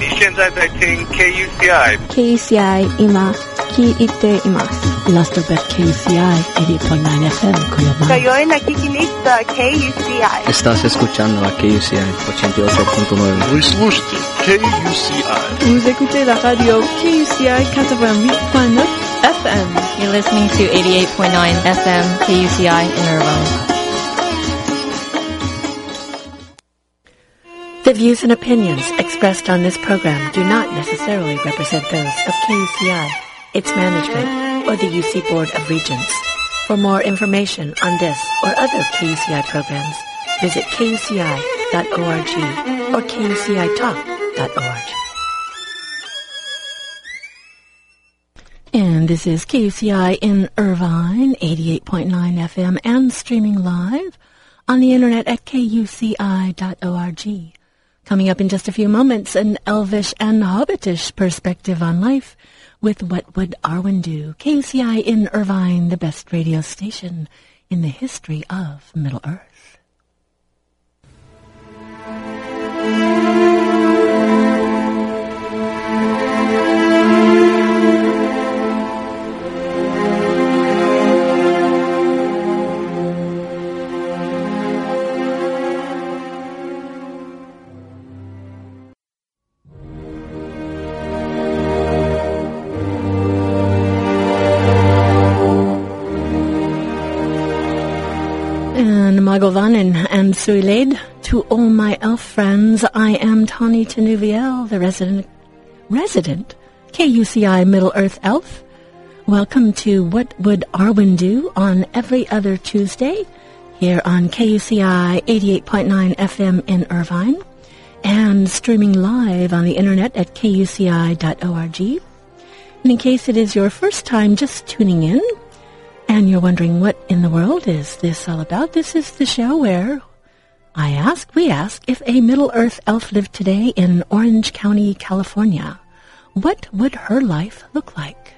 你现在在听 KUCI KUCI 今聞いています。 Lastobet KUCI 88.9 FM Kuyama. Ngayon nakikinig sa KUCI. Estás escuchando a KUCI 88.9. Вы слушаете KUCI. Vous écoutez la radio KUCI 88.9 FM. You're listening to 88.9 FM KUCI in Irvine. The views and opinions expressed on this program do not necessarily represent those of KUCI, its management, or the UC Board of Regents. For more information on this or other KUCI programs, visit kuci.org or kucitalk.org. And this is KUCI in Irvine, 88.9 FM and streaming live on the internet at kuci.org. Coming up in just a few moments, an elvish and hobbitish perspective on life with What Would Arwen Do? KUCI in Irvine, the best radio station in the history of Middle Earth. Mae govannen and Suilad, to all my elf friends, I am Tani Tinuviel, the resident, resident KUCI Middle Earth elf. Welcome to What Would Arwen Do on every other Tuesday here on KUCI 88.9 FM in Irvine and streaming live on the internet at kuci.org. And in case it is your first time just tuning in, and you're wondering what in the world is this all about, this is the show where I ask, we ask, if a Middle Earth elf lived today in Orange County, California, what would her life look like?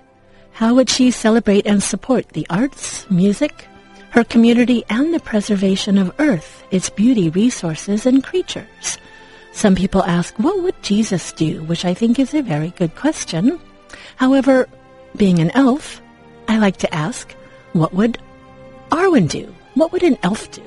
How would she celebrate and support the arts, music, her community, and the preservation of Earth, its beauty, resources, and creatures? Some people ask, what would Jesus do? Which I think is a very good question. However, being an elf, I like to ask, what would Arwen do? What would an elf do?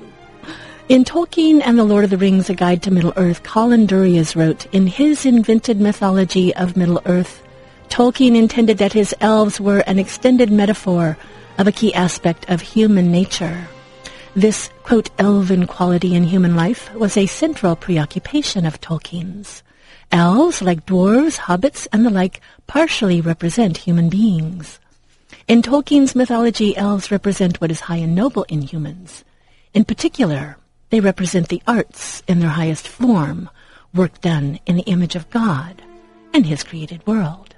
In Tolkien and the Lord of the Rings, A Guide to Middle-earth, Colin Duriez wrote, In his invented mythology of Middle-earth, Tolkien intended that his elves were an extended metaphor of a key aspect of human nature. This, quote, elven quality in human life was a central preoccupation of Tolkien's. Elves, like dwarves, hobbits, and the like, partially represent human beings. In Tolkien's mythology, elves represent what is high and noble in humans. In particular, they represent the arts in their highest form, work done in the image of God and his created world.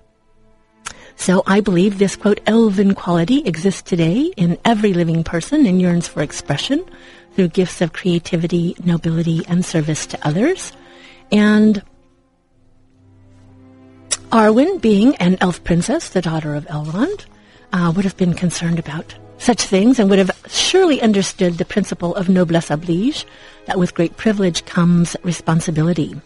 So I believe this, quote, elven quality exists today in every living person and yearns for expression through gifts of creativity, nobility, and service to others. And Arwen, being an elf princess, the daughter of Elrond, uh, would have been concerned about such things and would have surely understood the principle of noblesse oblige, that with great privilege comes responsibility.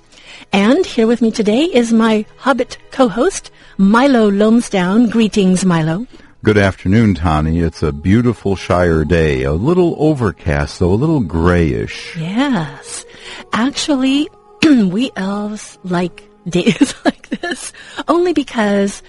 And here with me today is my Hobbit co-host, Milo Lomsdown. Greetings, Milo. Good afternoon, Tani. It's a beautiful Shire day. A little overcast, though a little grayish. Yes. Actually, we elves like days like this only because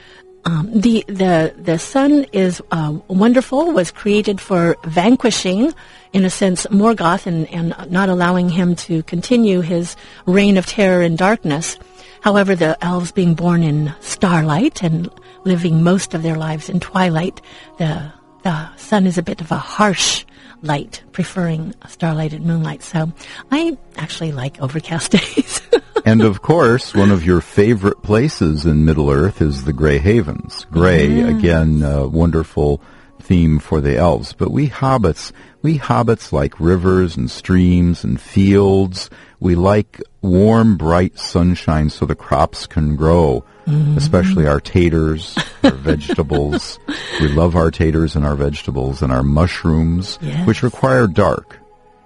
um, the the the sun is uh, wonderful. Was created for vanquishing, in a sense, Morgoth and and not allowing him to continue his reign of terror and darkness. However, the elves being born in starlight and living most of their lives in twilight, the the sun is a bit of a harsh light, preferring starlight and moonlight. So I actually like overcast days. And of course, one of your favorite places in Middle Earth is the Grey Havens. Grey, again, a wonderful theme for the elves. But we hobbits, we hobbits like rivers and streams and fields. We like warm, bright sunshine so the crops can grow, mm-hmm. especially our taters, our vegetables. We love our taters and our vegetables and our mushrooms, Yes. which require dark.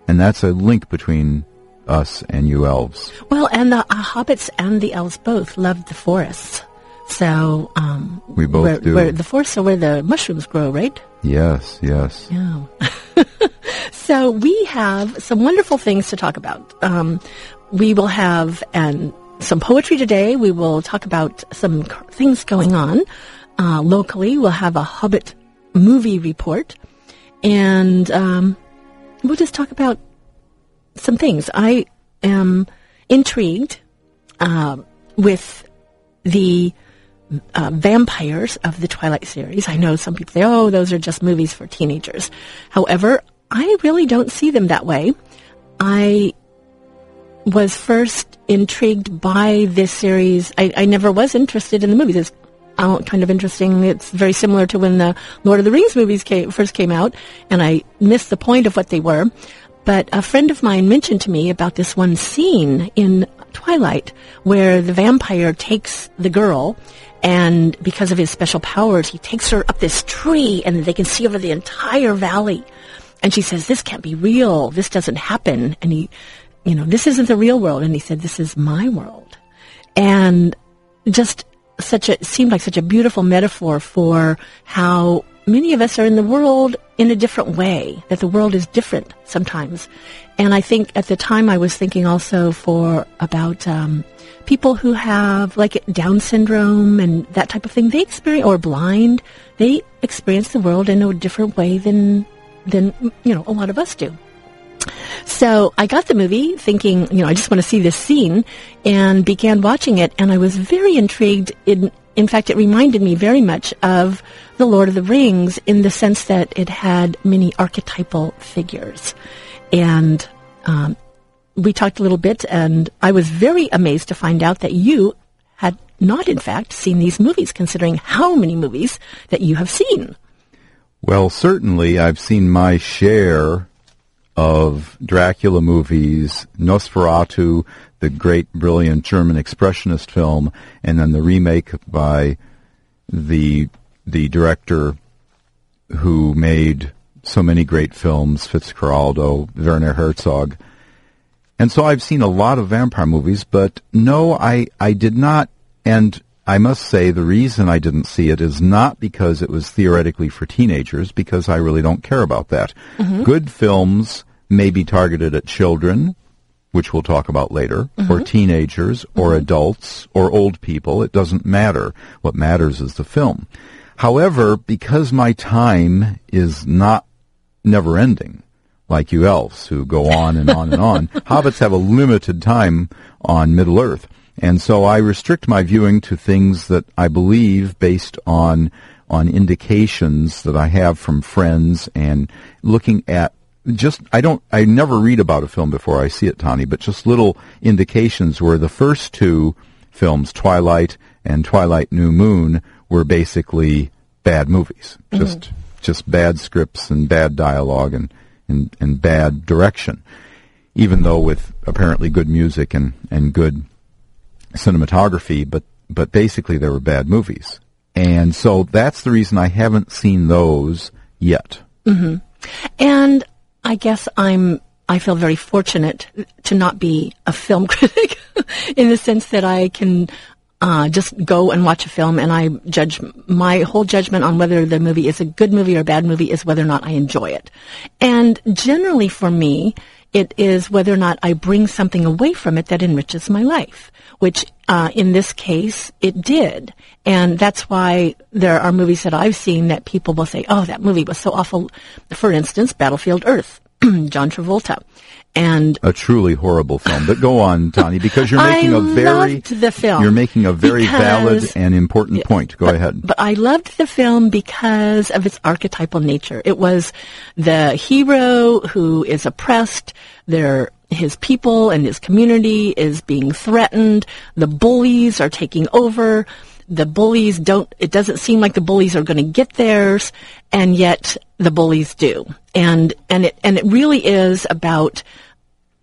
And that's a link between us and you elves. Well, and the uh, hobbits and the elves both loved the forests. So um, We both where, do. Where the forests are where the mushrooms grow, right? Yes, yes. Yeah. so we have some wonderful things to talk about. Um, we will have some poetry today. We will talk about some c- things going on uh, locally. We'll have a Hobbit movie report, and um, we'll just talk about some things. I am intrigued uh, with the uh, vampires of the Twilight series. I know some people say, oh, those are just movies for teenagers. However, I really don't see them that way. I was first intrigued by this series. I, I never was interested in the movies. It's kind of interesting. It's very similar to when the Lord of the Rings movies came, first came out, and I missed the point of what they were. But a friend of mine mentioned to me about this one scene in Twilight where the vampire takes the girl and because of his special powers, he takes her up this tree and they can see over the entire valley. And she says, this can't be real. This doesn't happen. And he, you know, this isn't the real world. And he said, this is my world. And just such a, seemed like such a beautiful metaphor for how many of us are in the world in a different way, that the world is different sometimes. And I think at the time I was thinking also for about um, people who have like Down syndrome and that type of thing. They experience or blind. They experience the world in a different way than than you know a lot of us do. So I got the movie thinking, you know, I just want to see this scene and began watching it and I was very intrigued in in fact, it reminded me very much of The Lord of the Rings in the sense that it had many archetypal figures. And um, we talked a little bit, and I was very amazed to find out that you had not, in fact, seen these movies, considering how many movies that you have seen. Well, certainly I've seen my share of Dracula movies, Nosferatu, the great, brilliant German expressionist film, and then the remake by the the director who made so many great films, Fitzcarraldo, Werner Herzog. And so I've seen a lot of vampire movies, but no, I, I did not, and I must say the reason I didn't see it is not because it was theoretically for teenagers, because I really don't care about that. Mm-hmm. Good films may be targeted at children, which we'll talk about later, or mm-hmm. teenagers, or mm-hmm. adults, or old people. It doesn't matter. What matters is the film. However, because my time is not never ending, like you elves who go on and on and on, hobbits have a limited time on Middle Earth. And so I restrict my viewing to things that I believe based on on indications that I have from friends and looking at just I don't I never read about a film before I see it, Tani, but just little indications where the first two films, Twilight and Twilight New Moon, were basically bad movies. Mm-hmm. Just just bad scripts and bad dialogue and, and, and bad direction. Even though with apparently good music and, and good cinematography, but but basically they were bad movies. And so that's the reason I haven't seen those yet. Mm-hmm. And I guess I'm I feel very fortunate to not be a film critic in the sense that I can uh, just go and watch a film and I judge my whole judgment on whether the movie is a good movie or a bad movie is whether or not I enjoy it. And generally for me, it is whether or not I bring something away from it that enriches my life, which uh, in this case it did. And that's why there are movies that I've seen that people will say, oh, that movie was so awful. For instance, Battlefield Earth, John Travolta. And A truly horrible film. But go on, Tani, because you're making a very loved the film you're making a very valid and important point. Go but, ahead. But I loved the film because of its archetypal nature. It was the hero who is oppressed. There, his people and his community is being threatened. The bullies are taking over. The bullies don't, it doesn't seem like the bullies are going to get theirs, and yet the bullies do. And, and it, and it really is about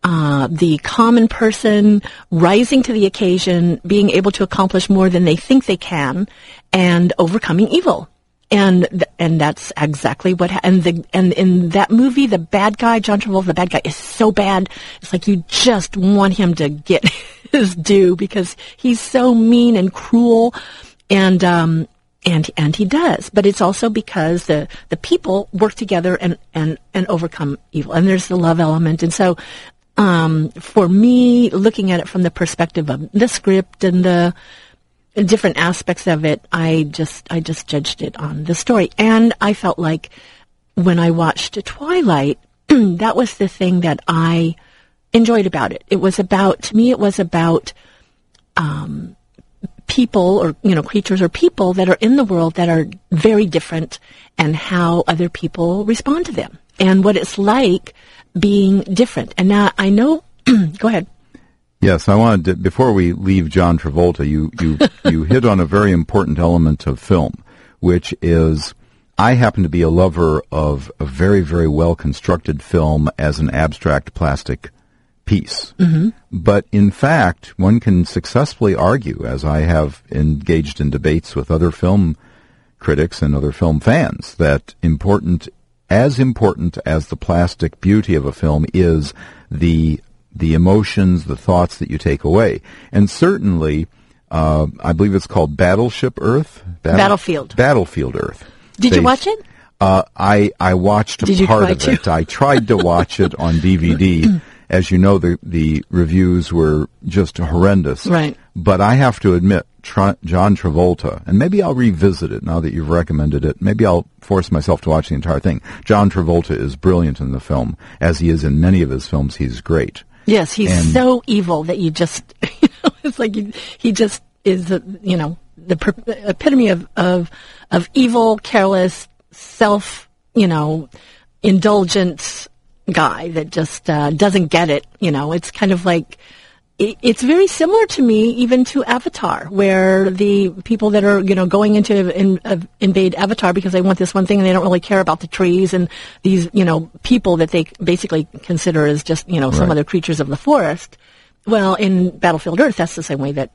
uh, the common person rising to the occasion, being able to accomplish more than they think they can, and overcoming evil. And and that's exactly what ha- and the and in that movie the bad guy John Travolta the bad guy is so bad it's like you just want him to get his due because he's so mean and cruel and um and and he does. But it's also because the the people work together and and and overcome evil. And there's the love element. And so um for me looking at it from the perspective of the script and the different aspects of it, I just I just judged it on the story, and I felt like when I watched Twilight, that was the thing that I enjoyed about it. It was about to me, it was about um, people or you know creatures or people that are in the world that are very different, and how other people respond to them, and what it's like being different. And now I know. go ahead. Yes, I wanted to, before we leave John Travolta, you, you, you hit on a very important element of film, which is I happen to be a lover of a very, very well constructed film as an abstract plastic piece. Mm-hmm. But in fact, one can successfully argue, as I have engaged in debates with other film critics and other film fans, that important, as important as the plastic beauty of a film is the the emotions, the thoughts that you take away. And certainly, uh, I believe it's called Battleship Earth. Battle- Battlefield. Battlefield Earth. Did they, you watch it? Uh, I I watched Did part of to? it. I tried to watch it on DVD. As you know, the the reviews were just horrendous. Right. But I have to admit, John Travolta, and maybe I'll revisit it now that you've recommended it. Maybe I'll force myself to watch the entire thing. John Travolta is brilliant in the film, as he is in many of his films. He's great. Yes, he's And- so evil that you just, you know, it's like he, he just is, the, you know, the per- epitome of, of, of evil, careless, self, you know, indulgent guy that just uh, doesn't get it. You know, it's kind of like, it, it's very similar to me, even to Avatar, where the people that are, you know, going into in, uh, invade Avatar because they want this one thing and they don't really care about the trees and these, you know, people that they basically consider as just, you know, some Right. other creatures of the forest. Well, in Battlefield Earth, that's the same way that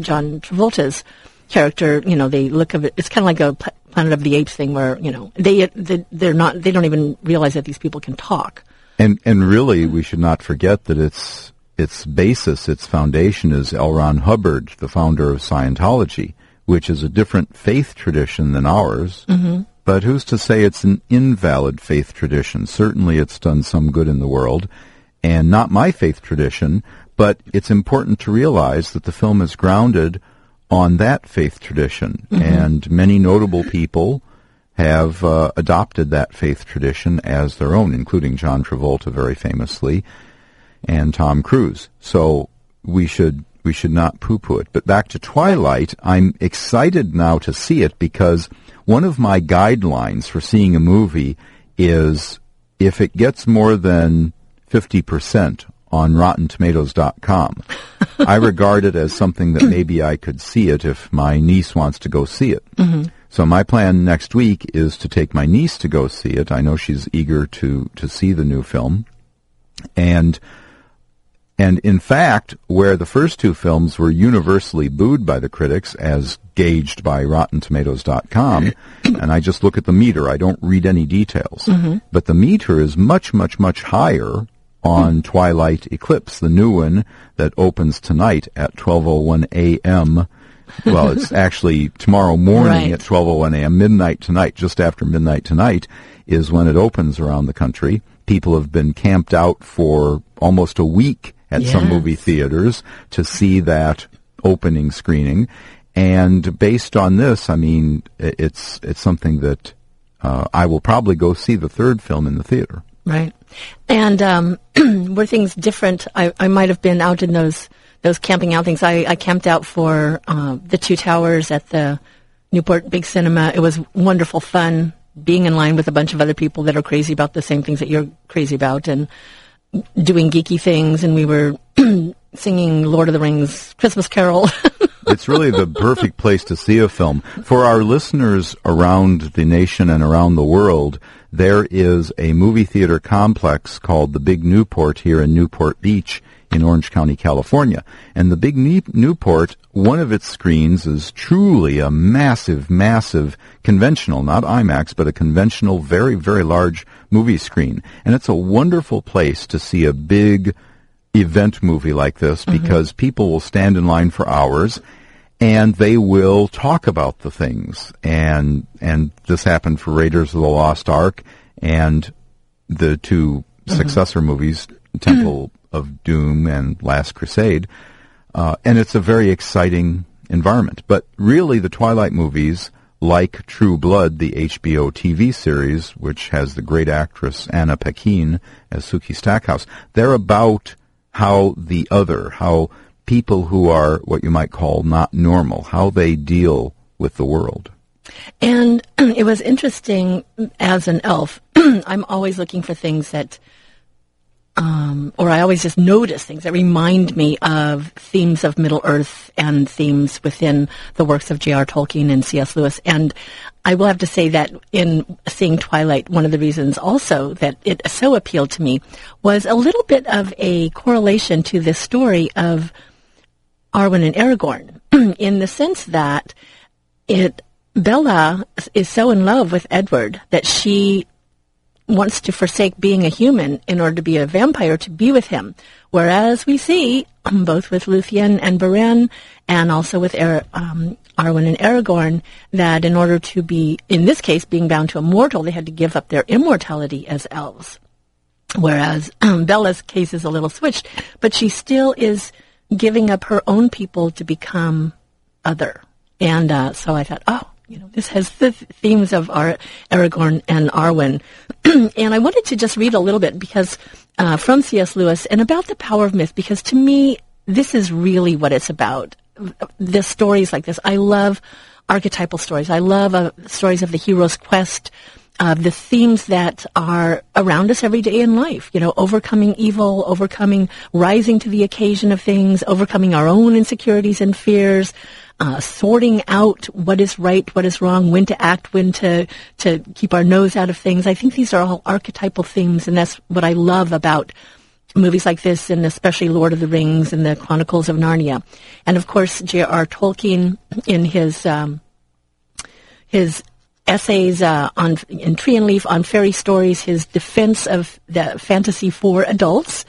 John Travolta's character, you know, they look of it. It's kind of like a Planet of the Apes thing, where you know they they- they're not they don't even realize that these people can talk. And and really, we should not forget that its its basis, its foundation, is L. Ron Hubbard, the founder of Scientology, which is a different faith tradition than ours. Mm-hmm. But who's to say it's an invalid faith tradition? Certainly, it's done some good in the world, and not my faith tradition. But it's important to realize that the film is grounded on that faith tradition, and many notable people have uh, adopted that faith tradition as their own, including John Travolta very famously and Tom Cruise. So we should we should not poo-poo it. But back to Twilight, I'm excited now to see it because one of my guidelines for seeing a movie is if it gets more than 50% on RottenTomatoes.com, I regard it as something that maybe I could see it if my niece wants to go see it. Mm-hmm. So my plan next week is to take my niece to go see it. I know she's eager to, to see the new film. And and in fact, where the first two films were universally booed by the critics as gauged by RottenTomatoes.com, and I just look at the meter, I don't read any details. Mm-hmm. But the meter is much, much, much higher on mm-hmm. Twilight Eclipse, the new one that opens tonight at 12:01 a.m. Well, it's actually tomorrow morning Right. at 12:01 a.m. Midnight tonight, just after midnight tonight, is when it opens around the country. People have been camped out for almost a week at some movie theaters to see that opening screening. And based on this, I mean, it's it's something that uh, I will probably go see the third film in the theater. Right. And um, were things different? I, I might have been out in those those camping out things. I, I camped out for uh, the Two Towers at the Newport Big Cinema. It was wonderful fun being in line with a bunch of other people that are crazy about the same things that you're crazy about and doing geeky things. And we were singing Lord of the Rings Christmas Carol. It's really the perfect place to see a film. For our listeners around the nation and around the world, there is a movie theater complex called the Big Newport here in Newport Beach in Orange County, California. And the Big Newport one of its screens is truly a massive, massive conventional, not IMAX, but a conventional, very, very large movie screen. And it's a wonderful place to see a big event movie like this mm-hmm. because people will stand in line for hours and they will talk about the things. And, and this happened for Raiders of the Lost Ark and the 2 mm-hmm. successor movies, Temple of Doom and Last Crusade. Uh, and it's a very exciting environment. But really, the Twilight movies, like True Blood, the HBO TV series, which has the great actress Anna Paquin as Sookie Stackhouse, they're about how the other, how people who are what you might call not normal, how they deal with the world. And it was interesting as an elf. I'm always looking for things that, um, or I always just notice things that remind me of themes of Middle Earth and themes within the works of J.R. Tolkien and C.S. Lewis. And I will have to say that in seeing Twilight, one of the reasons also that it so appealed to me was a little bit of a correlation to this story of Arwen and Aragorn, in the sense that it Bella is so in love with Edward that she wants to forsake being a human in order to be a vampire to be with him. Whereas we see, um, both with Luthien and Beren, and also with Ar- um, Arwen and Aragorn, that in order to be, in this case, being bound to a mortal, they had to give up their immortality as elves. Whereas um, Bella's case is a little switched, but she still is giving up her own people to become other. And uh, so I thought, oh, you know, this has the themes of Ar- Aragorn and Arwen. and I wanted to just read a little bit because uh, from C.S. Lewis and about the power of myth, because to me, this is really what it's about. The stories like this. I love archetypal stories. I love uh, stories of the hero's quest, uh, the themes that are around us every day in life. You know, overcoming evil, overcoming, rising to the occasion of things, overcoming our own insecurities and fears, uh, sorting out what is right, what is wrong, when to act, when to to keep our nose out of things. I think these are all archetypal themes, and that's what I love about movies like this, and especially Lord of the Rings and the Chronicles of Narnia. And of course, J.R. Tolkien in his um, his essays uh, on in Tree and Leaf on fairy stories, his defense of the fantasy for adults,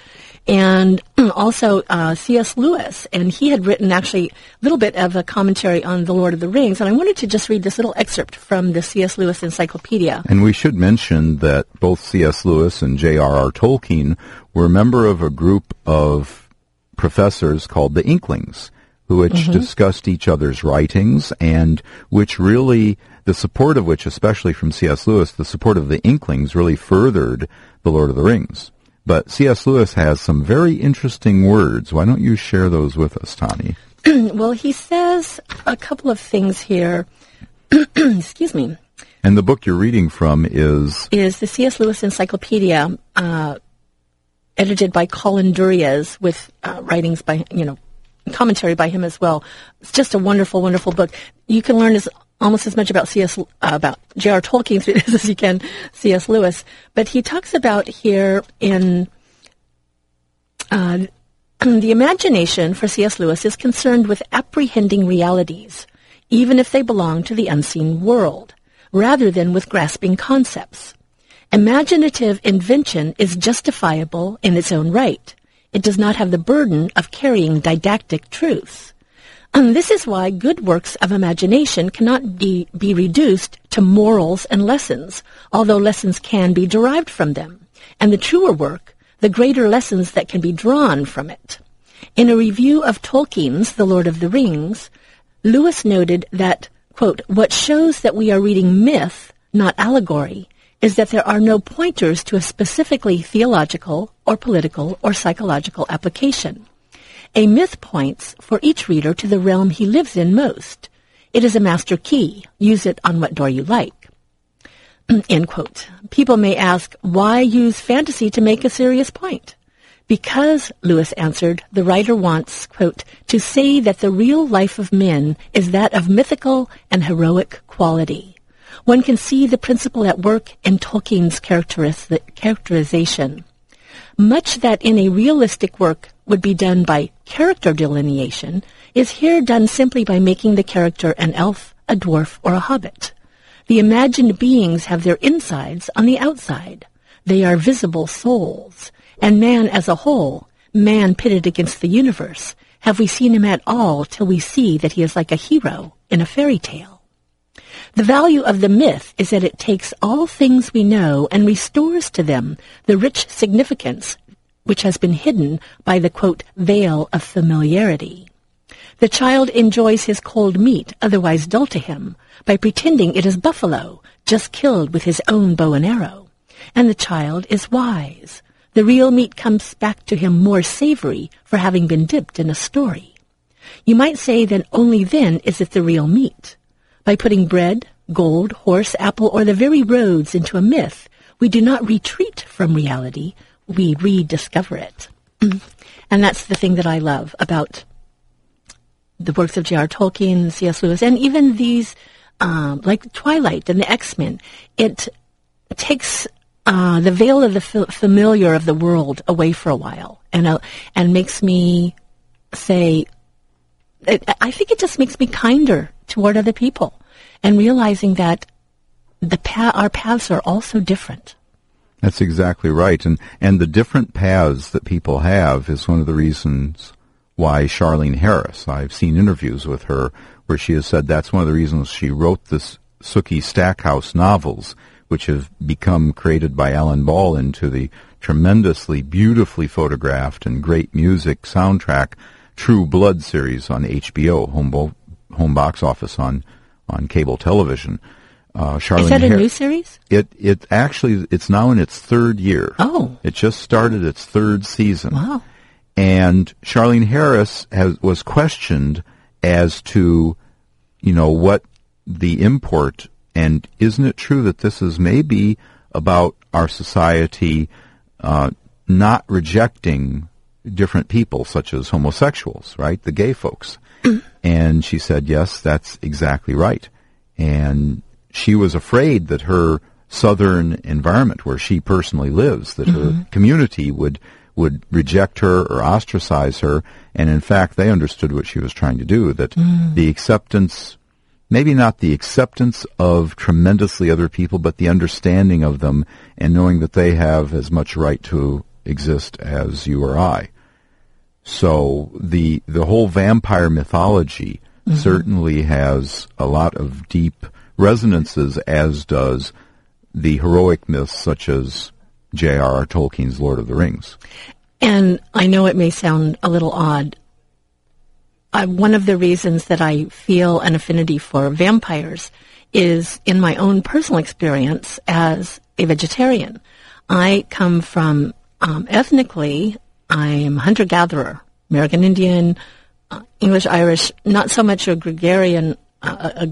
and also uh, C.S. Lewis. And he had written actually a little bit of a commentary on The Lord of the Rings. And I wanted to just read this little excerpt from the C.S. Lewis Encyclopedia. And we should mention that both C.S. Lewis and J.R.R. Tolkien were a member of a group of professors called the Inklings, who which discussed each other's writings and which really, the support of which, especially from C.S. Lewis, the support of the Inklings really furthered The Lord of the Rings. But C.S. Lewis has some very interesting words. Why don't you share those with us, Tani? well, he says a couple of things here. Excuse me. And the book you're reading from is Is the C.S. Lewis Encyclopedia, uh, edited by Colin Duriez with uh, writings by, you know, commentary by him as well. It's just a wonderful, wonderful book. You can learn as almost as much about C.S. Uh, about J.R. Tolkien this as you can C.S. Lewis. But he talks about here in uh, the imagination for C.S. Lewis is concerned with apprehending realities, even if they belong to the unseen world, rather than with grasping concepts. Imaginative invention is justifiable in its own right. It does not have the burden of carrying didactic truths. And this is why good works of imagination cannot be, be reduced to morals and lessons, although lessons can be derived from them. And the truer work, the greater lessons that can be drawn from it. In a review of Tolkien's The Lord of the Rings, Lewis noted that, quote, what shows that we are reading myth, not allegory, is that there are no pointers to a specifically theological or political or psychological application. A myth points for each reader to the realm he lives in most. It is a master key. Use it on what door you like. End quote. People may ask, why use fantasy to make a serious point? Because, Lewis answered, the writer wants, quote, to say that the real life of men is that of mythical and heroic quality. One can see the principle at work in Tolkien's characterization. Much that in a realistic work would be done by character delineation is here done simply by making the character an elf, a dwarf, or a hobbit. The imagined beings have their insides on the outside. They are visible souls. And man as a whole, man pitted against the universe, have we seen him at all till we see that he is like a hero in a fairy tale. The value of the myth is that it takes all things we know and restores to them the rich significance which has been hidden by the, quote, veil of familiarity. The child enjoys his cold meat, otherwise dull to him, by pretending it is buffalo, just killed with his own bow and arrow. And the child is wise. The real meat comes back to him more savory for having been dipped in a story. You might say that only then is it the real meat. By putting bread, gold, horse, apple, or the very roads into a myth, we do not retreat from reality, we rediscover it. and that's the thing that I love about the works of J.R. Tolkien, C.S. Lewis, and even these, um, like Twilight and the X-Men. It takes uh, the veil of the f- familiar of the world away for a while, and uh, and makes me say, it, I think it just makes me kinder toward other people, and realizing that the pa- our paths are also different. That's exactly right. And, and the different paths that people have is one of the reasons why Charlaine Harris, I've seen interviews with her where she has said that's one of the reasons she wrote this Sookie Stackhouse novels, which have become created by Alan Ball into the tremendously beautifully photographed and great music soundtrack True Blood series on HBO, home, bo- home box office on, on cable television. Uh, Charlaine Is that a Har- new series? It it actually it's now in its third year. Oh. It just started its third season. Wow. And Charlaine Harris has was questioned as to, you know, what the import and isn't it true that this is maybe about our society uh, not rejecting different people, such as homosexuals, right? The gay folks. and she said, yes, that's exactly right. And she was afraid that her southern environment where she personally lives, that her mm-hmm. community would would reject her or ostracize her, and in fact they understood what she was trying to do, that mm. the acceptance maybe not the acceptance of tremendously other people, but the understanding of them and knowing that they have as much right to exist as you or I. So the the whole vampire mythology mm-hmm. certainly has a lot of deep resonances, as does the heroic myths such as J.R.R. Tolkien's Lord of the Rings. And I know it may sound a little odd. I, one of the reasons that I feel an affinity for vampires is in my own personal experience as a vegetarian. I come from um, ethnically, I'm hunter-gatherer, American Indian, uh, English Irish, not so much a gregarian, uh, a,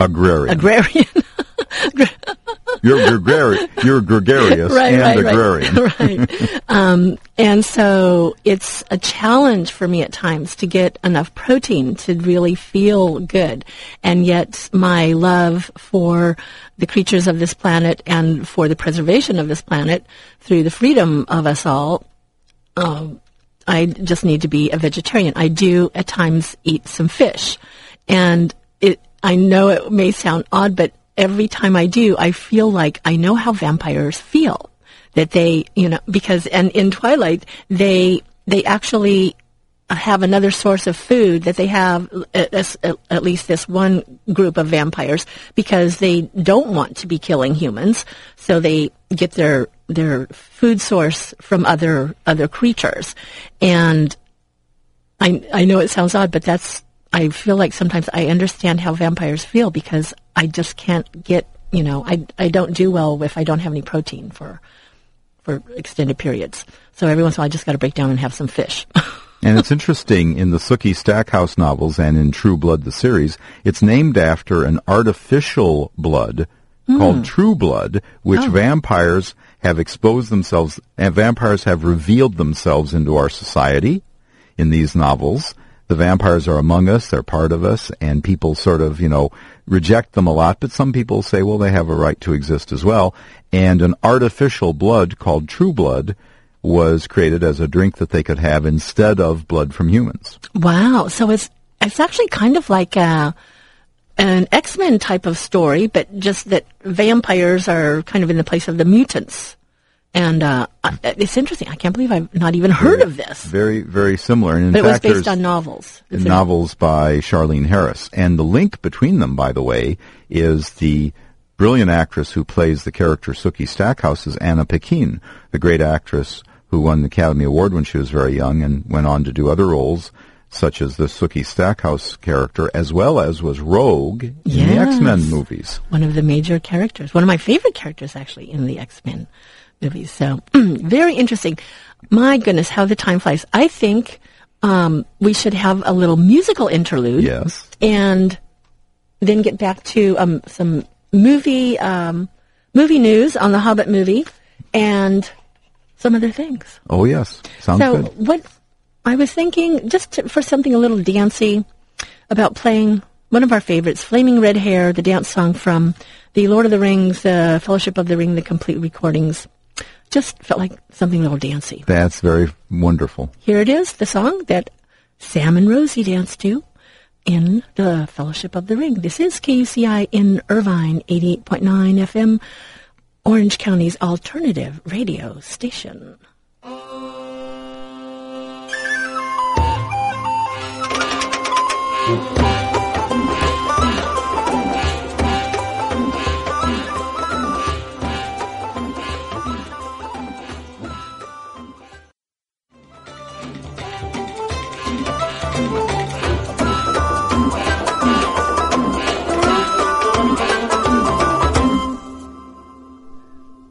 Agrarian. agrarian. you're, gregari- you're gregarious right, and right, agrarian. right, right. um, and so it's a challenge for me at times to get enough protein to really feel good. And yet my love for the creatures of this planet and for the preservation of this planet through the freedom of us all, um, I just need to be a vegetarian. I do at times eat some fish. And I know it may sound odd, but every time I do, I feel like I know how vampires feel. That they, you know, because, and in Twilight, they, they actually have another source of food that they have at, at, least this one group of vampires because they don't want to be killing humans. So they get their, their food source from other, other creatures. And I, I know it sounds odd, but that's, I feel like sometimes I understand how vampires feel because I just can't get, you know, I, I don't do well if I don't have any protein for, for extended periods. So every once in a while I just got to break down and have some fish. And it's interesting in the Sookie Stackhouse novels and in True Blood, the series, it's named after an artificial blood called hmm. True Blood, which oh. vampires have exposed themselves, and vampires have revealed themselves into our society in these novels. The vampires are among us, they're part of us, and people sort of, you know, reject them a lot, but some people say, well, they have a right to exist as well. And an artificial blood called True Blood was created as a drink that they could have instead of blood from humans. Wow. So it's it's actually kind of like a, an X Men type of story, but just that vampires are kind of in the place of the mutants. And uh, it's interesting. I can't believe I've not even heard of this. Very, very similar. And in But it was based on novels. Novels by Charlaine Harris. And the link between them, by the way, is the brilliant actress who plays the character Sookie Stackhouse is Anna Paquin, the great actress who won the Academy Award when she was very young and went on to do other roles, such as the Sookie Stackhouse character, as well as was Rogue in the X-Men movies. one of the major characters, one of my favorite characters actually in the X Men movies. So very interesting. My goodness, how the time flies. I think um, we should have a little musical interlude. Yes. and then get back to um, some movie um, movie news on the Hobbit movie and some other things. Oh, yes. Sounds so, good. what I was thinking, just to, for something a little dancey, about playing one of our favorites, "Flaming Red Hair," the dance song from the Lord of the Rings, uh, Fellowship of the Ring, the complete recordings. Just felt like something a little dancey. That's very wonderful. Here it is, the song that Sam and Rosie danced to in the Fellowship of the Ring. This is KUCI in Irvine, 88.9 FM, Orange County's alternative radio station.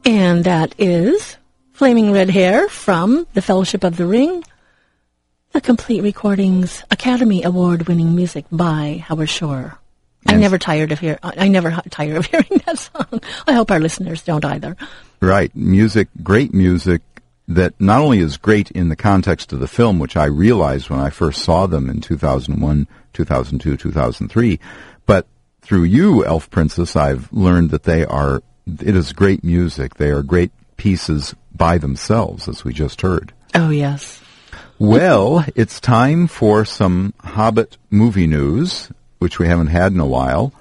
And that is Flaming Red Hair from the Fellowship of the Ring, the Complete Recordings Academy Award winning music by Howard Shore. I Yes. never tired of hear. I never h- tire of hearing that song. I hope our listeners don't either. Right. Music, great music that not only is great in the context of the film, which I realized when I first saw them in 2001, 2002, 2003, but through you, Elf Princess, I've learned that they are, it is great music. They are great pieces by themselves, as we just heard. Oh yes. Well, it's time for some Hobbit movie news, which we haven't had in a while.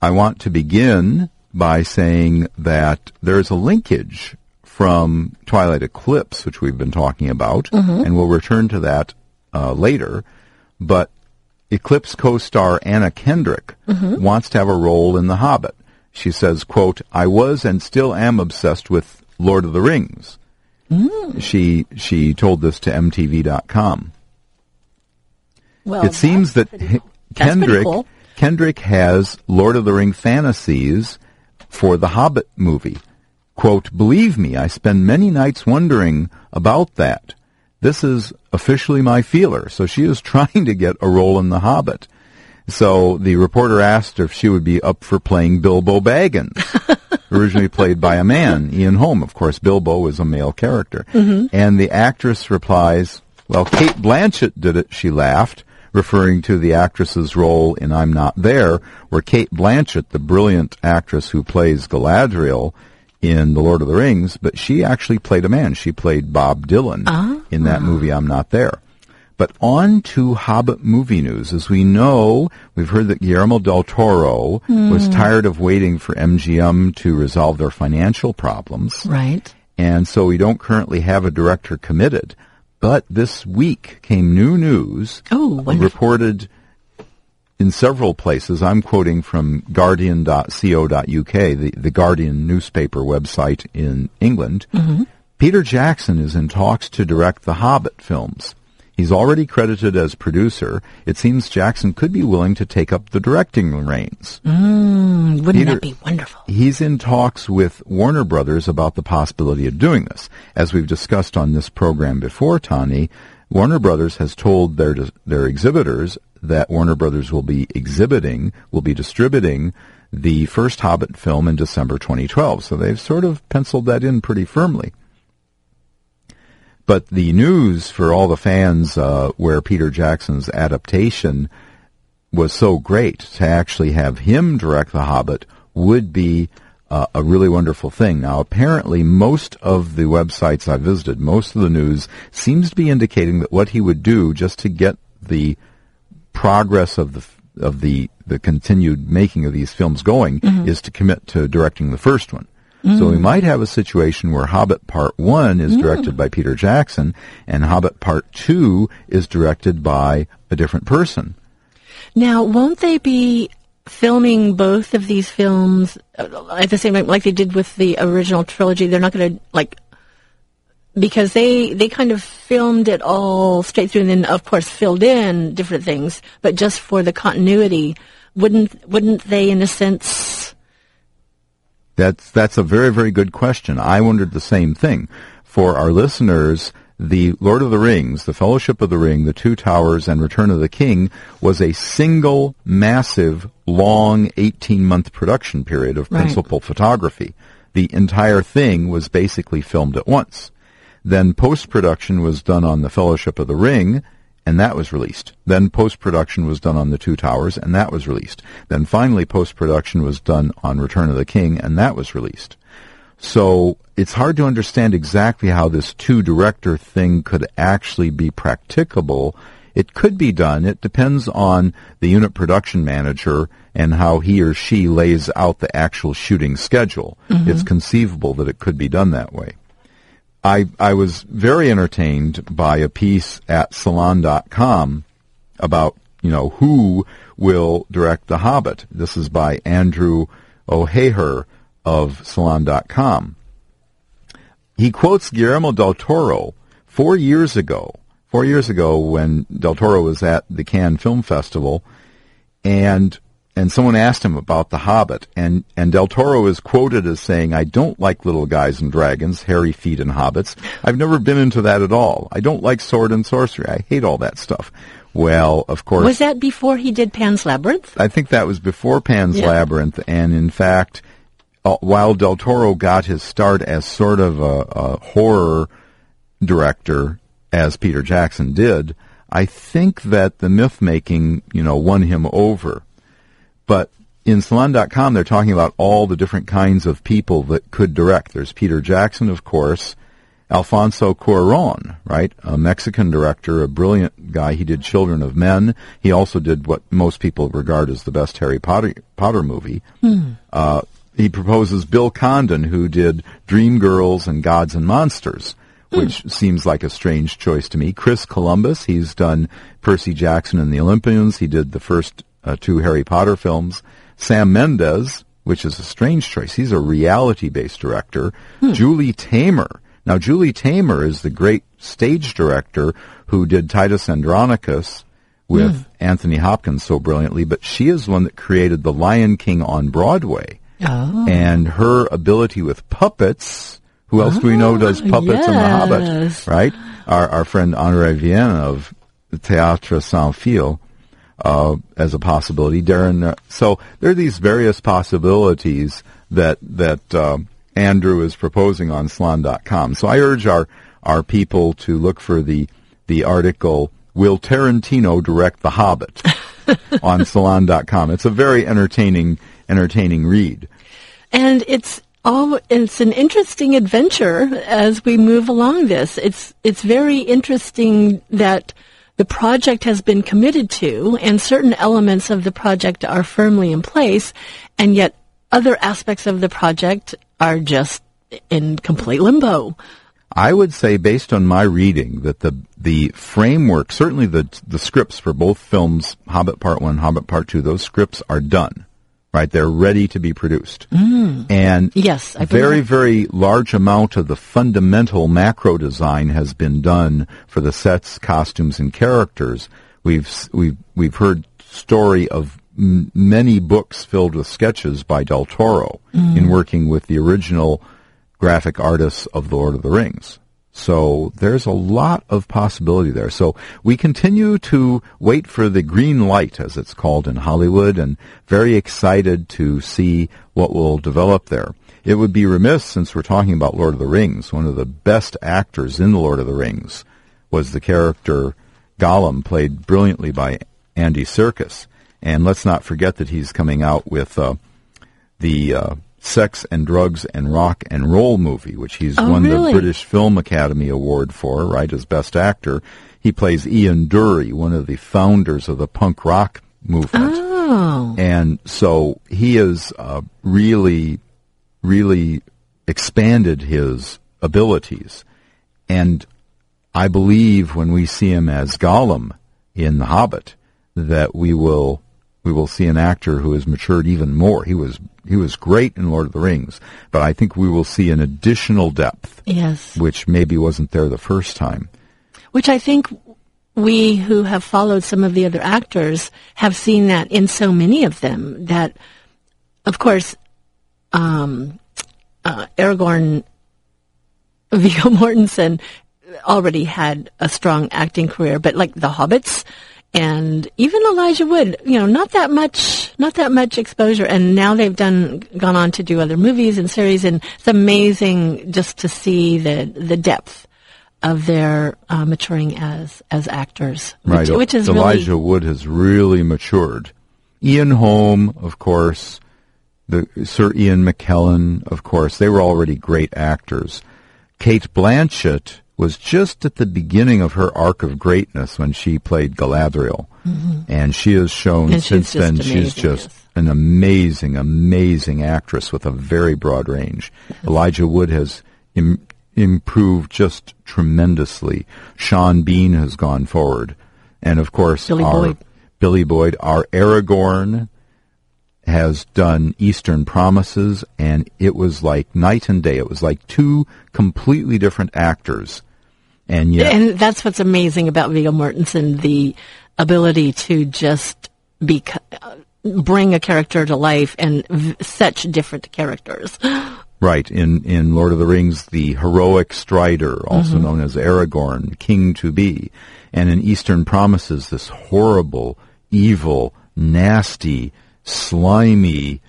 I want to begin by saying that there's a linkage from Twilight Eclipse, which we've been talking about, and we'll return to that uh, later. But Eclipse co-star Anna Kendrick wants to have a role in The Hobbit. She says, quote, I was and still am obsessed with Lord of the Rings. Mm. She she told this to MTV.com. Well, it seems that that's pretty H- cool. Pretty Kendrick cool. Kendrick has Lord of the Ring fantasies for the Hobbit movie. Quote, believe me, I spend many nights wondering about that. This is officially my feeler. So she is trying to get a role in The Hobbit. So the reporter asked if she would be up for playing Bilbo Baggins, originally played by a man, Ian Holm. Of course, Bilbo is a male character. Mm-hmm. And the actress replies, well, Cate Blanchett did it, she laughed, referring to the actress's role in I'm Not There, where Cate Blanchett, the brilliant actress who plays Galadriel in The Lord of the Rings, but she actually played a man. She played Bob Dylan ah. in that movie I'm Not There. But on to Hobbit movie news. As we know, we've heard that Guillermo del Toro was hmm. tired of waiting for MGM to resolve their financial problems. Right. And so we don't currently have a director committed. But this week came new news Oh, wonderful. reported in several places. I'm quoting from guardian.co.uk, the, the Guardian newspaper website in England. Mm-hmm. Peter Jackson is in talks to direct the Hobbit films. He's already credited as producer. It seems Jackson could be willing to take up the directing reins. Mm, wouldn't Peter- that be wonderful? He's in talks with Warner Brothers about the possibility of doing this. As we've discussed on this program before, Tani, Warner Brothers has told their their exhibitors that Warner Brothers will be exhibiting, will be distributing the first Hobbit film in December 2012. So they've sort of penciled that in pretty firmly. But the news for all the fans uh, where Peter Jackson's adaptation was so great to actually have him direct The Hobbit would be uh, a really wonderful thing. Now, apparently, most of the websites I visited, most of the news seems to be indicating that what he would do just to get the progress of the of the the continued making of these films going is to commit to directing the first one. So we might have a situation where Hobbit Part 1 is directed by Peter Jackson and Hobbit Part 2 is directed by a different person. Now, won't they be filming both of these films uh, at the same time, like they did with the original trilogy? They're not going to like because they they kind of filmed it all straight through, and then of course filled in different things, but just for the continuity. Wouldn't wouldn't they, in a sense? That's that's a very very good question. I wondered the same thing. For our listeners, the Lord of the Rings, the Fellowship of the Ring, the Two Towers, and Return of the King was a single massive, long, eighteen-month production period of Right. principal photography. The entire thing was basically filmed at once. Then post-production was done on the Fellowship of the Ring, and that was released. Then post-production was done on the Two Towers, and that was released. Then finally post-production was done on Return of the King, and that was released. So it's hard to understand exactly how this two director thing could actually be practicable. It could be done. It depends on the unit production manager and how he or she lays out the actual shooting schedule. Mm-hmm. It's conceivable that it could be done that way. I, I was very entertained by a piece at salon.com about, you know, who will direct The Hobbit. This is by Andrew O'Hehir of salon.com. He quotes Guillermo del Toro four years ago, four years ago when del Toro was at the Cannes Film Festival and and someone asked him about The Hobbit, and, and Del Toro is quoted as saying, I don't like little guys and dragons, hairy feet and hobbits. I've never been into that at all. I don't like sword and sorcery. I hate all that stuff. Well, of course, Was that before he did Pan's Labyrinth? I think that was before Pan's Yeah. Labyrinth, and in fact, uh, while Del Toro got his start as sort of a, a horror director, as Peter Jackson did, I think that the myth making, you know, won him over. But in Salon.com, they're talking about all the different kinds of people that could direct. There's Peter Jackson, of course, Alfonso Cuarón, right? A Mexican director, a brilliant guy. He did Children of Men. He also did what most people regard as the best Harry Potter, Potter movie. Uh, he proposes Bill Condon, who did Dreamgirls and Gods and Monsters, which seems like a strange choice to me. Chris Columbus, he's done Percy Jackson and the Olympians. He did the first uh, two Harry Potter films. Sam Mendes, which is a strange choice. He's a reality-based director. Hmm. Julie Taymor. Now, Julie Taymor is the great stage director who did Titus Andronicus with hmm. Anthony Hopkins so brilliantly, but she is one that created The Lion King on Broadway. Oh. And her ability with puppets, who else do we know ah, does puppets in The Hobbit, right? Our, our friend Andre Vienne of Théâtre Sans Fil, uh, as a possibility. Darren, uh, so there are these various possibilities that, that, uh, Andrew is proposing on Salon.com. So I urge our, our people to look for the, the article, Will Tarantino Direct The Hobbit? on Salon.com. It's a very entertaining, entertaining read. And it's all it's an interesting adventure as we move along this. It's it's very interesting that the project has been committed to and certain elements of the project are firmly in place and yet other aspects of the project are just in complete limbo. I would say, based on my reading, that the the framework, certainly the the scripts for both films, Hobbit Part One, Hobbit Part Two, those scripts are done, right? They're ready to be produced, mm. and Yes, I very believe- very large amount of the fundamental macro design has been done for the sets, costumes, and characters. We've we've we've heard story of m- many books filled with sketches by Del Toro in mm. working with the original graphic artists of The Lord of the Rings. So there's a lot of possibility there. So we continue to wait for the green light, as it's called in Hollywood, and very excited to see what will develop there. It would be remiss, since we're talking about Lord of the Rings, one of the best actors in The Lord of the Rings was the character Gollum, played brilliantly by Andy Serkis. And let's not forget that he's coming out with uh, the uh, Sex and Drugs and Rock and Roll movie, which he's Oh, won really? the British Film Academy Award for, right, as Best Actor. He plays Ian Dury, one of the founders of the punk rock movement. Oh. And so he has uh, really, really expanded his abilities. And I believe when we see him as Gollum in The Hobbit, that we will we will see an actor who has matured even more. He was he was great in Lord of the Rings, but I think we will see an additional depth, Yes. which maybe wasn't there the first time. Which I think we who have followed some of the other actors have seen that in so many of them that, of course, um, uh, Aragorn, Viggo Mortensen already had a strong acting career, but like the Hobbits and even Elijah Wood, you know, not that much, not that much exposure. And now they've done, gone on to do other movies and series and it's amazing just to see the, the depth of their uh, maturing as, as actors. Right. Which, which is Elijah really, Wood has really matured. Ian Holm, of course, the Sir Ian McKellen, of course, they were already great actors. Cate Blanchett was just at the beginning of her arc of greatness when she played Galadriel. And she has shown Mm-hmm. And since then she's just yes. an amazing, amazing actress with a very broad range. Elijah Wood has Im- improved just tremendously. Sean Bean has gone forward. And of course, Billy our Boyd. Billy Boyd, our Aragorn has done Eastern Promises, and it was like night and day. It was like two completely different actors. And yet, and that's what's amazing about Viggo Mortensen, the ability to just be, bring a character to life and v- such different characters. Right. In, in Lord of the Rings, the heroic Strider, also mm-hmm. known as Aragorn, king to be. And in Eastern Promises, this horrible, evil, nasty, slimy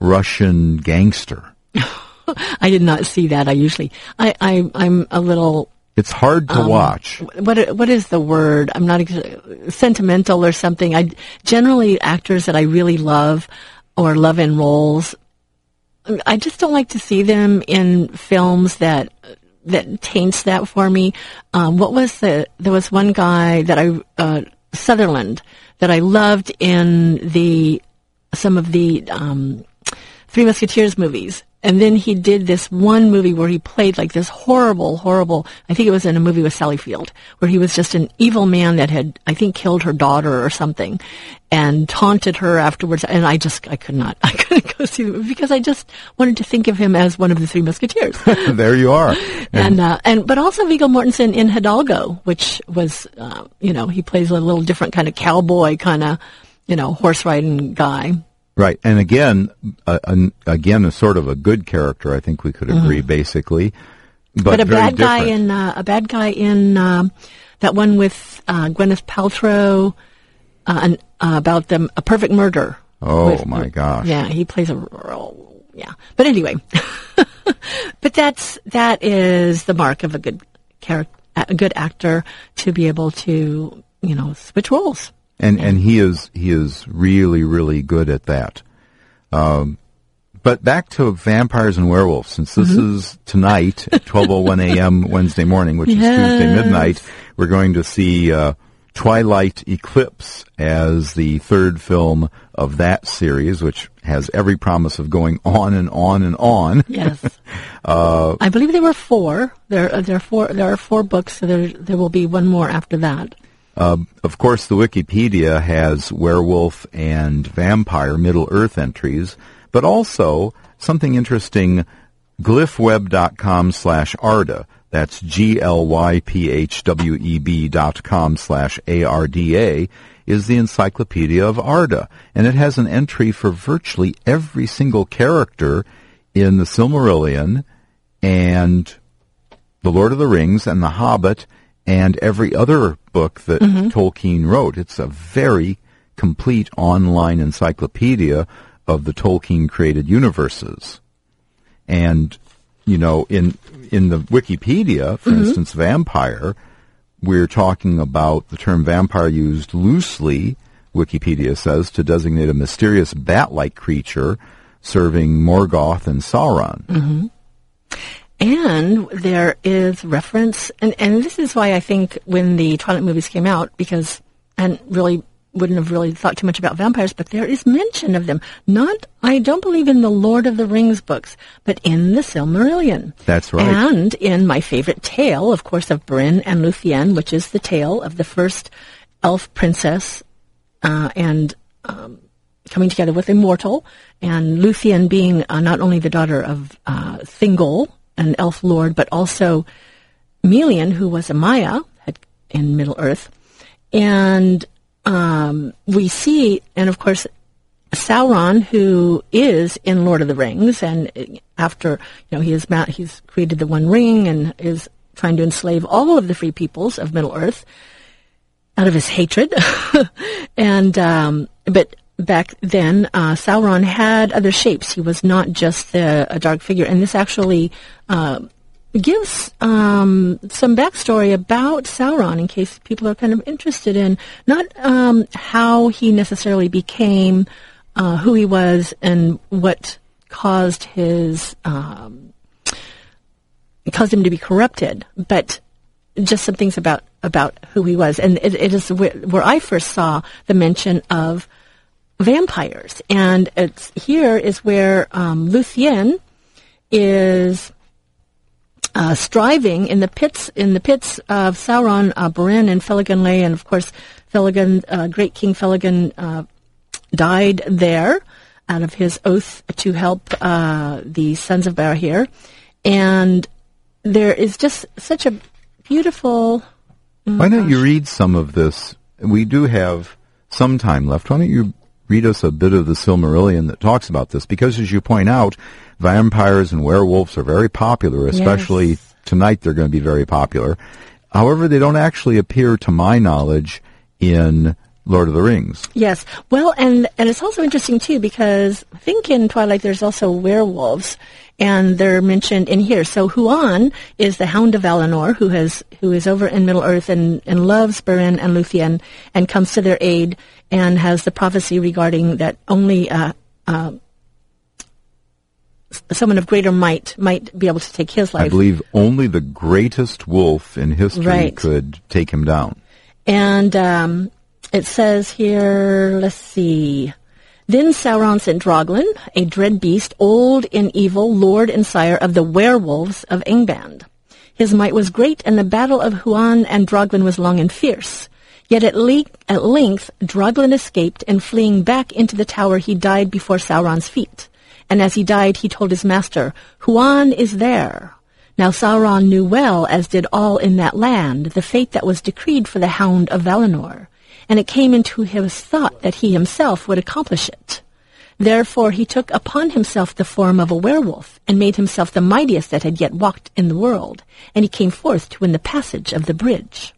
Russian gangster. I did not see that. I usually, I, I, I'm a little, It's hard to watch. what, what is the word? I'm not sentimental or something. I generally actors that I really love or love in roles. I just don't like to see them in films that that taints that for me. Um, what was the? There was one guy that I uh, Sutherland that I loved in the some of the um, Three Musketeers movies. And then he did this one movie where he played like this horrible, horrible, I think it was in a movie with Sally Field, where he was just an evil man that had, I think, killed her daughter or something and taunted her afterwards. And I just, I could not, I couldn't go see the movie because I just wanted to think of him as one of the Three Musketeers. there you are. and, uh, and, but also Viggo Mortensen in Hidalgo, which was, uh, you know, he plays a little different kind of cowboy kind of, you know, horse riding guy. Right, and again, uh, an, again, a sort of a good character. I think we could agree, basically, but, Mm-hmm. but a bad guy in uh, a bad guy in um that one with uh, Gwyneth Paltrow uh, an, uh, about them a perfect murder. Oh, with- my gosh. Yeah, he plays a role. Yeah, but anyway, but that's that is the mark of a good character, a good actor to be able to you know switch roles. And and he is he is really really good at that. Um, but back to vampires and werewolves, since this Mm-hmm. is tonight at 12:01 a.m. Wednesday morning, which is Tuesday midnight, we're going to see uh, Twilight Eclipse as the third film of that series, which has every promise of going on and on and on. Yes, Uh, I believe there were four. There there are four. There are four books. So there there will be one more after that. Um, of course, the Wikipedia has werewolf and vampire Middle Earth entries, but also something interesting, glyphweb.com slash ARDA. That's G-L-Y-P-H-W-E-B dot com slash A-R-D-A is the Encyclopedia of Arda. And it has an entry for virtually every single character in the Silmarillion and the Lord of the Rings and The Hobbit and every other book that mm-hmm. Tolkien wrote. It's a very complete online encyclopedia of the Tolkien created universes. And, you know, in, in the Wikipedia, for mm-hmm. instance, vampire, we're talking about the term vampire used loosely, Wikipedia says, to designate a mysterious bat-like creature serving Morgoth and Sauron. Mm-hmm. And there is reference, and, and this is why I think when the Twilight movies came out, because and really wouldn't have really thought too much about vampires, but there is mention of them. Not, I don't believe in the Lord of the Rings books, but in the Silmarillion. That's right. And in my favorite tale, of course, of Beren and Luthien, which is the tale of the first elf princess uh, and um, coming together with a mortal, and Luthien being uh, not only the daughter of uh, Thingol, an elf lord, but also Melian, who was a Maya in Middle Earth. And um, we see, and of course, Sauron, who is in Lord of the Rings, and after you know he is he's created the One Ring and is trying to enslave all of the free peoples of Middle Earth out of his hatred. and um, but back then, uh, Sauron had other shapes. He was not just the, a dark figure, and this actually. Uh, gives um, some backstory about Sauron in case people are kind of interested in not um, how he necessarily became uh, who he was and what caused his um, caused him to be corrupted, but just some things about about who he was, and it, it is where, where I first saw the mention of vampires, and it's here is where um, Luthien is uh, striving in the pits in the pits of Sauron, uh, Beren, and lay, and of course Felagund, uh, great King Felagund, uh, died there out of his oath to help uh, the sons of Barahir, and there is just such a beautiful. Why don't you read some of this? We do have some time left. Why don't you read us a bit of the Silmarillion that talks about this? Because as you point out, vampires and werewolves are very popular, especially Yes. tonight they're going to be very popular. However, they don't actually appear, to my knowledge, in Lord of the Rings. Yes. Well, and and it's also interesting too because I think in Twilight there's also werewolves, and they're mentioned in here. So Huan is the Hound of Valinor, who has who is over in Middle Earth and and loves Beren and Luthien, and comes to their aid and has the prophecy regarding that only. Uh, uh, Someone of greater might might be able to take his life. I believe only the greatest wolf in history Right. could take him down. And um, it says here, let's see. Then Sauron sent Draugluin, a dread beast, old and evil, lord and sire of the werewolves of Angband. His might was great, and the battle of Huan and Draugluin was long and fierce. Yet at, le- at length Draugluin escaped, and fleeing back into the tower, he died before Sauron's feet. And as he died, he told his master, Huan is there. Now Sauron knew well, as did all in that land, the fate that was decreed for the Hound of Valinor, and it came into his thought that he himself would accomplish it. Therefore he took upon himself the form of a werewolf, and made himself the mightiest that had yet walked in the world, and he came forth to win the passage of the bridge.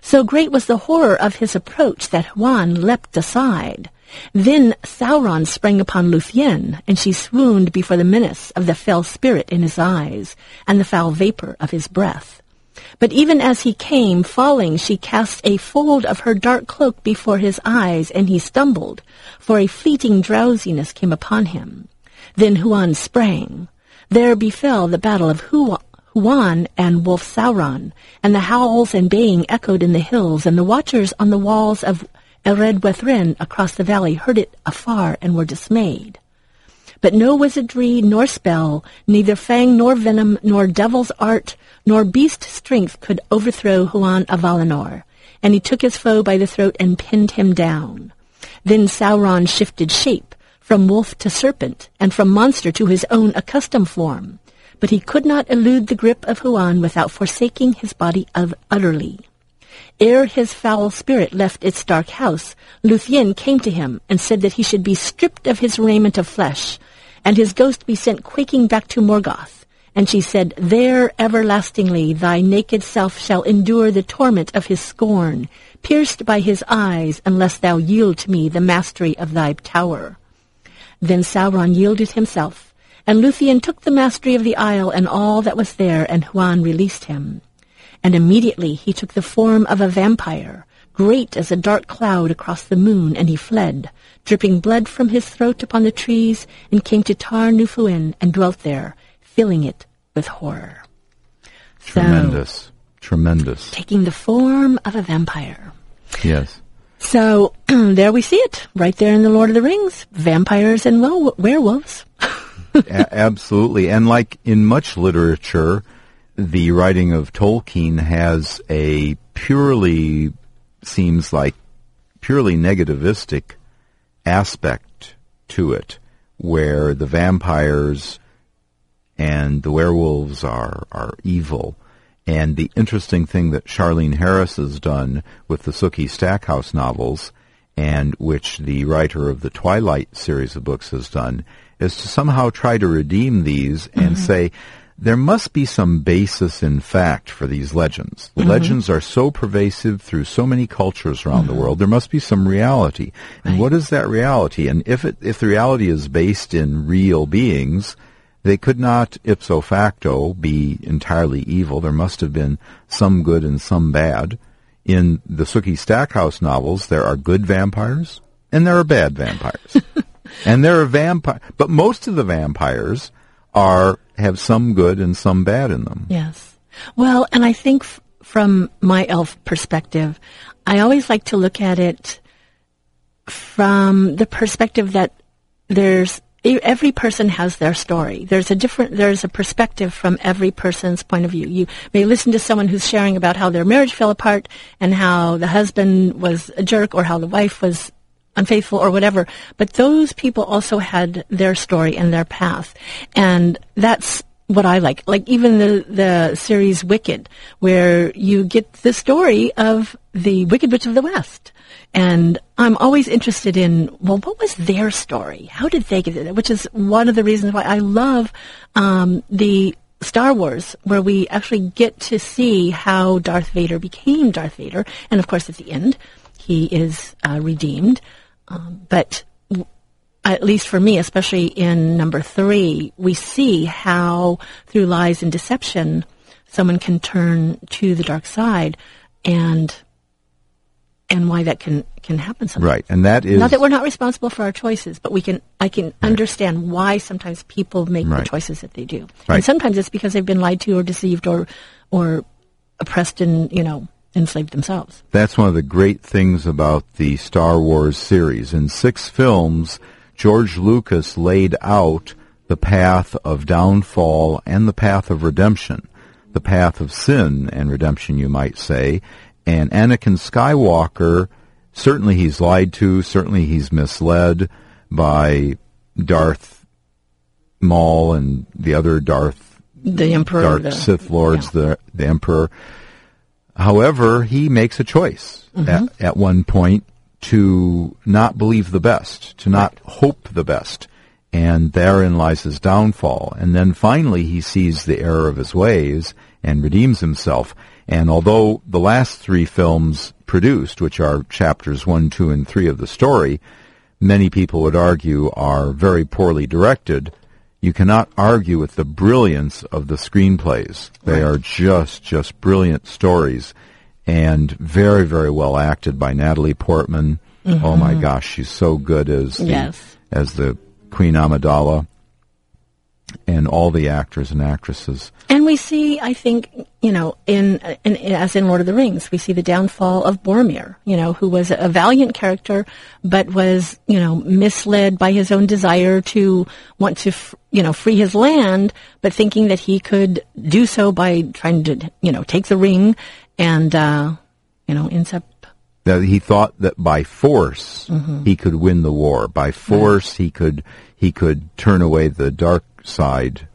So great was the horror of his approach that Huan leapt aside. Then Sauron sprang upon Luthien, and she swooned before the menace of the fell spirit in his eyes, and the foul vapor of his breath. But even as he came, falling, she cast a fold of her dark cloak before his eyes, and he stumbled, for a fleeting drowsiness came upon him. Then Huan sprang. There befell the battle of Hu- Huan and Wolf Sauron, and the howls and baying echoed in the hills, and the watchers on the walls of Ered Wethrin across the valley heard it afar and were dismayed. But no wizardry nor spell, neither fang nor venom, nor devil's art, nor beast strength could overthrow Huan of Valinor, and he took his foe by the throat and pinned him down. Then Sauron shifted shape, from wolf to serpent, and from monster to his own accustomed form. But he could not elude the grip of Huan without forsaking his body of utterly. Ere his foul spirit left its dark house, Luthien came to him and said that he should be stripped of his raiment of flesh, and his ghost be sent quaking back to Morgoth. And she said, There everlastingly thy naked self shall endure the torment of his scorn, pierced by his eyes, unless thou yield to me the mastery of thy tower. Then Sauron yielded himself, and Luthien took the mastery of the isle and all that was there, and Huan released him. And immediately he took the form of a vampire, great as a dark cloud across the moon, and he fled, dripping blood from his throat upon the trees, and came to Taur-nu-Fuin and dwelt there, filling it with horror. So, Tremendous. Tremendous. taking the form of a vampire. Yes. So there we see it, right there in the Lord of the Rings, vampires and well, werewolves. A- absolutely. And like in much literature, the writing of Tolkien has a purely, seems like, purely negativistic aspect to it, where the vampires and the werewolves are, are evil. And the interesting thing that Charlaine Harris has done with the Sookie Stackhouse novels, and which the writer of the Twilight series of books has done, is to somehow try to redeem these and mm-hmm. say, there must be some basis in fact for these legends. The mm-hmm. legends are so pervasive through so many cultures around the mm-hmm. world. There must be some reality. And what is that reality? And if it, if the reality is based in real beings, they could not ipso facto be entirely evil. There must have been some good and some bad. In the Sookie Stackhouse novels, there are good vampires and there are bad vampires. and there are vampires, but most of the vampires are have some good and some bad in them. Yes. Well, and I think f- from my elf perspective, I always like to look at it from the perspective that there's every person has their story. There's a different, there's a perspective from every person's point of view. You may listen to someone who's sharing about how their marriage fell apart and how the husband was a jerk or how the wife was unfaithful or whatever. But those people also had their story and their path. And that's what I like. Like even the, the series Wicked, where you get the story of the Wicked Witch of the West. And I'm always interested in, well, what was their story? How did they get it? Which is one of the reasons why I love um, the Star Wars, where we actually get to see how Darth Vader became Darth Vader. And of course, at the end, he is uh, redeemed. Um, but w- at least for me, especially in number three, we see how through lies and deception, someone can turn to the dark side, and and why that can can happen sometimes. Right. And that is Not that we're not responsible for our choices, but we can I can understand why sometimes people make Right. the choices that they do. Right. And sometimes it's because they've been lied to or deceived or or oppressed and, you know, enslaved themselves. That's one of the great things about the Star Wars series. In six films, George Lucas laid out the path of downfall and the path of redemption. The path of sin and redemption, you might say. And Anakin Skywalker, certainly he's lied to, certainly he's misled by Darth Maul and the other Darth The emperor the, Sith lords, yeah. the the Emperor. However, he makes a choice Mm-hmm. at, at one point to not believe the best, to not hope the best, and therein lies his downfall. And then finally, he sees the error of his ways and redeems himself. And although the last three films produced, which are chapters one, two, and three of the story, many people would argue are very poorly directed, you cannot argue with the brilliance of the screenplays. They are just, just brilliant stories and very, very well acted by Natalie Portman. Oh my mm-hmm. gosh, she's so good as the, Yes. as the Queen Amidala and all the actors and actresses. And we see, I think, you know, in, in as in Lord of the Rings, we see the downfall of Boromir, you know, who was a valiant character, but was, you know, misled by his own desire to want to, f- you know, free his land, but thinking that he could do so by trying to, you know, take the ring and, uh, you know, ends up that he thought that by force he could win the war. By force he could he could turn away the dark side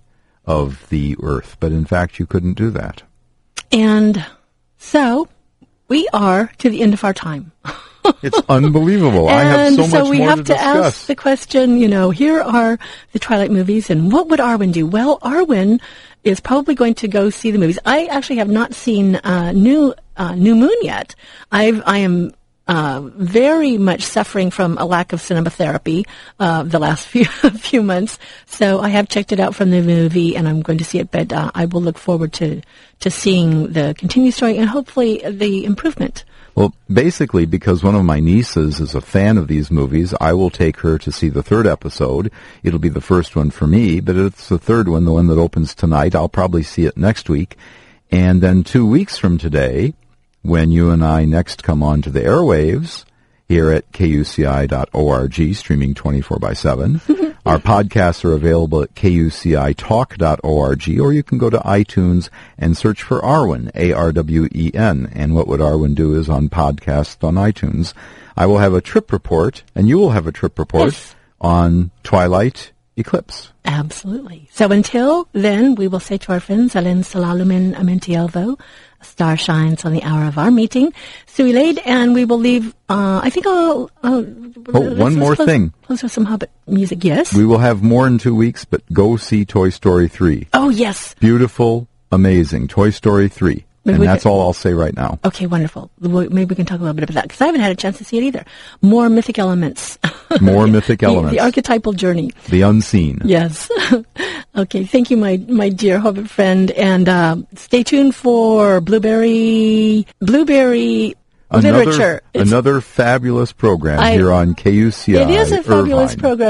of the earth. But in fact, you couldn't do that. And so we are to the end of our time. It's unbelievable. I have and so much we more have to to, discuss. ask the question, you know, here are the Twilight movies and what would Arwen do? Well, Arwen is probably going to go see the movies. I actually have not seen uh, New uh, New Moon yet. I've I am uh, very much suffering from a lack of cinema therapy uh, the last few few months. So I have checked it out from the movie, and I'm going to see it. But uh, I will look forward to to seeing the continued story and hopefully the improvement Well, basically, because one of my nieces is a fan of these movies, I will take her to see the third episode. It'll be the first one for me, but it's the third one, the one that opens tonight. I'll probably see it next week. And then two weeks from today, when you and I next come on to the airwaves here at kuci.org, streaming 24 by 7. Our podcasts are available at kucitalk.org, or you can go to iTunes and search for Arwen, A-R-W-E-N. And what would Arwen do is on podcasts on iTunes. I will have a trip report, and you will have a trip report Yes. on Twilight Eclipse. Absolutely. So until then, we will say to our friends, Alen Salalumin Amentielvo, a star shines on the hour of our meeting. Suilad, and we will leave, uh, I think I'll, uh, Oh, one more close, thing. Close with some Hobbit music, yes? We will have more in two weeks, but go see Toy Story 3. oh, yes. Beautiful, amazing. Toy Story 3. Maybe and that's could- all I'll say right now. Okay, wonderful. Maybe we can talk a little bit about that because I haven't had a chance to see it either. More mythic elements. More mythic The- elements. The, archetypal journey. the unseen. Yes. okay. Thank you, my my dear Hobbit friend, and uh, stay tuned for blueberry blueberry Another, literature. It's- another fabulous program I- here on KUCI. it is a fabulous Irvine. program.